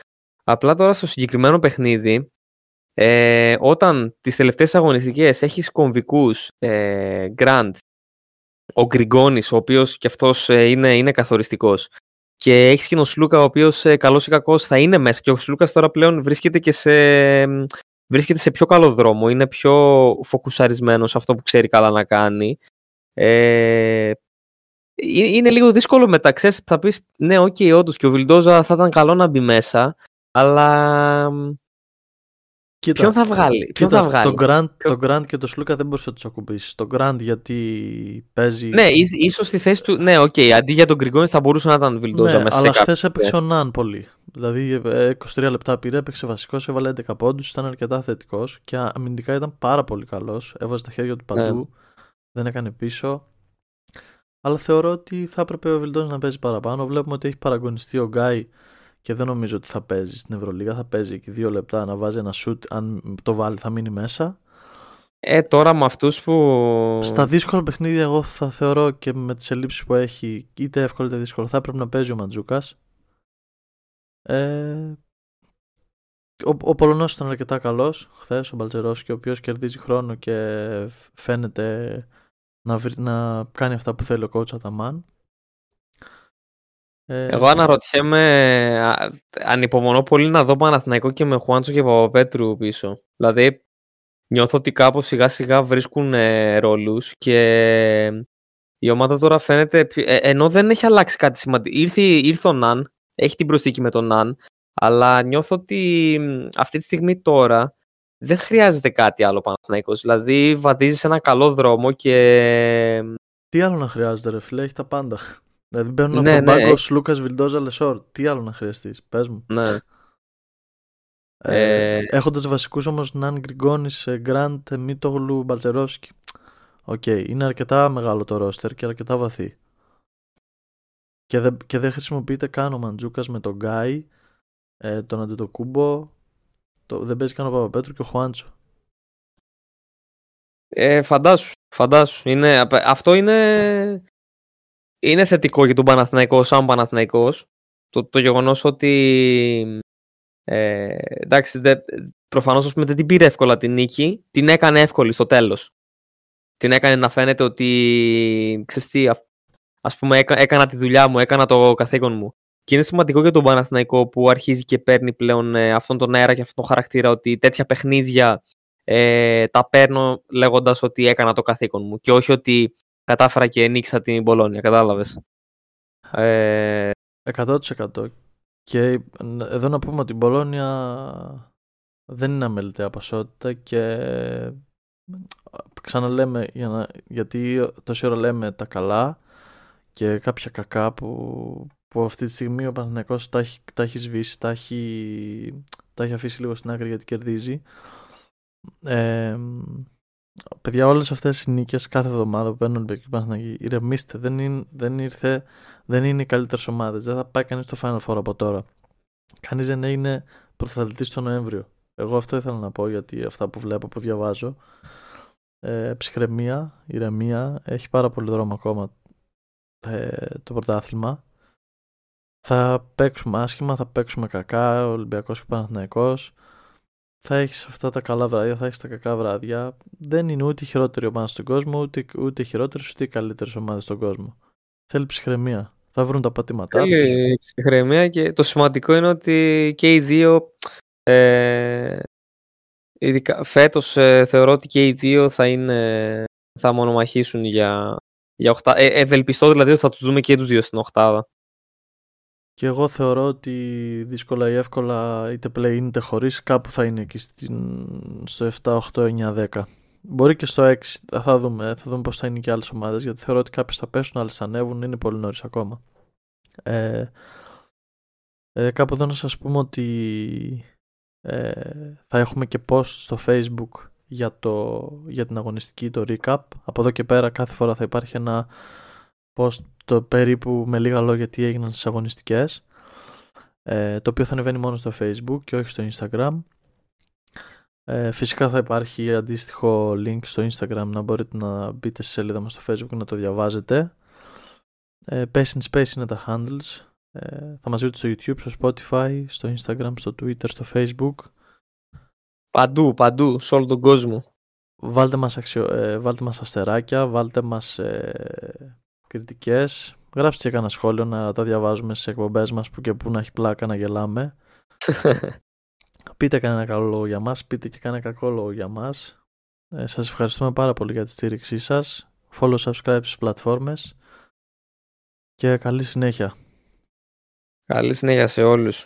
Απλά τώρα στο συγκεκριμένο παιχνίδι ε, όταν τις τελευταίες αγωνιστικές έχεις κομβικούς ε, Grant, ο Γκριγκόνης, ο οποίος και αυτός ε, είναι, είναι καθοριστικός και έχεις και τον Σλούκα, ο οποίος ε, καλός ή κακός θα είναι μέσα και ο Σλούκας τώρα πλέον βρίσκεται και σε, βρίσκεται σε πιο καλό δρόμο, είναι πιο φοκουσαρισμένος σε αυτό που ξέρει καλά να κάνει. Ε, είναι λίγο δύσκολο μετά, ξέρεις, θα πεις ναι, ok, okay, όντως και ο Βιλντόζα θα ήταν καλό να μπει μέσα, αλλά Κοίτα, ποιον θα βγάλει. Ποιον θα βγάλεις; Το Γκραντ, το Γκραντ και το Σλούκα δεν μπορούσε να τους ακουμπήσεις. Το Γκραντ γιατί παίζει. Ναι, ίσως στη θέση του. Ναι, ok. Okay, αντί για τον Γκριγκόνη θα μπορούσε να ήταν Βιλντόζα ναι, μέσα αλλά σε Αλλά χθες έπαιξε ο Ναν πολύ. Δηλαδή 23 ε, λεπτά πήρε, έπαιξε βασικός, έβαλε 11 πόντους, ήταν αρκετά θετικός και αμυντικά ήταν πάρα πολύ καλός. Έβαζε τα χέρια του παντού, ναι. δεν έκανε πίσω. Αλλά θεωρώ ότι θα έπρεπε ο Βιλντόζα να παίζει παραπάνω. Βλέπουμε ότι έχει παραγωνιστεί ο Γκάι και δεν νομίζω ότι θα παίζεις στην Ευρωλίγα. Θα παίζει εκεί δύο λεπτά να βάζει ένα σουτ. Αν το βάλει, θα μείνει μέσα. Ε, τώρα με αυτούς που. Στα δύσκολα παιχνίδια, εγώ θα θεωρώ και με τις ελλείψεις που έχει, είτε εύκολο είτε δύσκολο, θα έπρεπε να παίζει ο Ματζούκα. Ε, ο, ο Πολωνός ήταν αρκετά καλός χθες, ο Μπαλτσερόφσκι, ο οποίος κερδίζει χρόνο και φαίνεται να, βρει- να κάνει αυτά που θέλει ο coach Αταμάν. Ε, Εγώ αναρωτιέμαι, α, ανυπομονώ πολύ να δω Παναθηναϊκό και με Χουάντσο και Παπαπέτρου πίσω. Δηλαδή, νιώθω ότι κάπως σιγά σιγά βρίσκουν ε, ρόλους και η ομάδα τώρα φαίνεται, πιο- ε, ενώ δεν έχει αλλάξει κάτι σημαντικό. Ήρθε, ήρθε ο Ναν, έχει την προσθήκη με τον Ναν, αλλά νιώθω ότι μ, αυτή τη στιγμή τώρα δεν χρειάζεται κάτι άλλο Παναθηναϊκός. Δηλαδή, βαδίζει σε ένα καλό δρόμο και Τι άλλο να χρειάζεται, ρε φίλε, έχει τα πάντα. Δηλαδή μπαίνουν Ναι, από τον ναι, πάγκο έχει- Σλούκας Βιλντόζα Λεσόρ. Τι άλλο να χρειαστείς, πες μου. ναι. Ε, Ε, Έχοντας βασικούς όμως Ναν Γκριγκόνης, Γκραντ, Μίτογλου, Μπαλτσερόφσκι. Οκ, είναι αρκετά μεγάλο το ρόστερ και αρκετά βαθύ. Και δεν, και δεν χρησιμοποιείται καν ο Μαντζούκας με τον Γκάι, ε, τον Αντετοκούμπο. Το, δεν παίζει καν ο Παπαπέτρου και ο Χουάντσο. Ε, φαντάσου, φαντάσου. Είναι, απ- αυτό είναι, είναι θετικό για τον Παναθηναϊκό σαν Παναθηναϊκός. Το, το γεγονός ότι ε, εντάξει, δε, προφανώς ας πούμε, δεν την πήρε εύκολα την νίκη, την έκανε εύκολη στο τέλος. Την έκανε να φαίνεται ότι, ξέρεις τι, α- ας πούμε έκα, έκανα τη δουλειά μου, έκανα το καθήκον μου. Και είναι σημαντικό για τον Παναθηναϊκό που αρχίζει και παίρνει πλέον ε, αυτόν τον αέρα και αυτόν τον χαρακτήρα ότι τέτοια παιχνίδια ε, τα παίρνω λέγοντας ότι έκανα το καθήκον μου και όχι ότι κατάφερα και νίκησα την Πολώνια, κατάλαβες. Ε, 100%. Και εδώ να πούμε ότι η Μπολόνια δεν είναι αμεληταία ποσότητα και ξαναλέμε για να, γιατί τόση ώρα λέμε τα καλά και κάποια κακά που, που αυτή τη στιγμή ο Παναθηναϊκός τα έχει, τα έχει σβήσει, τα έχει, τα έχει αφήσει λίγο στην άκρη γιατί κερδίζει. Ε, παιδιά, όλες αυτές οι νίκες κάθε εβδομάδα που παίρνουν οι Παναθηναϊκοί, ηρεμήστε, δεν είναι, δεν ήρθε δεν είναι οι καλύτερες ομάδες. Δεν θα πάει κανείς στο Final Four από τώρα. Κανείς δεν είναι πρωταθλητής το Νοέμβριο. Εγώ αυτό ήθελα να πω γιατί αυτά που βλέπω, που διαβάζω. Ε, ψυχραιμία, ηρεμία. Έχει πάρα πολύ δρόμο ακόμα ε, το πρωτάθλημα. Θα παίξουμε άσχημα, θα παίξουμε κακά, ο Ολυμπιακός και ο Παναθηναϊκός. Θα έχεις αυτά τα καλά βράδια, θα έχεις τα κακά βράδια. Δεν είναι ούτε η χειρότερη ομάδα στον κόσμο, ούτε, ούτε οι χειρότερες, ούτε οι καλύτερες ομάδες στον κόσμο. Θέλει ψυχραιμία. Θα βρουν τα πατήματά τους. Θέλει ψυχραιμία και το σημαντικό είναι ότι και οι δύο ε, ειδικά φέτος ε, θεωρώ ότι και οι δύο θα είναι θα μονομαχήσουν για, για οχτά, ε, ευελπιστώ δηλαδή ότι θα τους δούμε και τους δύο στην οχτάδα. Και εγώ θεωρώ ότι δύσκολα ή εύκολα είτε play είτε χωρίς κάπου θα είναι εκεί στην, στο 7, 8, 9, 10. Μπορεί και στο 6 θα δούμε, θα δούμε πώς θα είναι και άλλες ομάδες γιατί θεωρώ ότι κάποιες θα πέσουν, άλλες θα ανέβουν, είναι πολύ νωρίς ακόμα. Ε, ε, κάπου εδώ να σας πούμε ότι ε, θα έχουμε και post στο facebook για, το, για την αγωνιστική, το recap. Από εδώ και πέρα κάθε φορά θα υπάρχει ένα post το περίπου με λίγα λόγια τι έγιναν στις αγωνιστικές ε, το οποίο θα ανεβαίνει μόνο στο facebook και όχι στο instagram. Ε, φυσικά θα υπάρχει αντίστοιχο link στο instagram να μπορείτε να μπείτε στη σελίδα μας στο facebook και να το διαβάζετε. Ε, Pace in Space είναι τα handles. Ε, θα μας βρείτε στο youtube, στο spotify, στο instagram, στο twitter, στο facebook. Παντού, παντού, σε όλο τον κόσμο. βάλτε μας, αξιο... ε, βάλτε μας αστεράκια, βάλτε μας ε, κριτικές, γράψτε και κανένα σχόλιο να τα διαβάζουμε στις εκπομπές μας που και που να έχει πλάκα να γελάμε. πείτε κανένα καλό λόγο για μας, πείτε και κανένα κακό λόγο για μας. Ε, σας ευχαριστούμε πάρα πολύ για τη στήριξή σας. Follow, subscribe στις πλατφόρμες και καλή συνέχεια. Καλή συνέχεια σε όλους.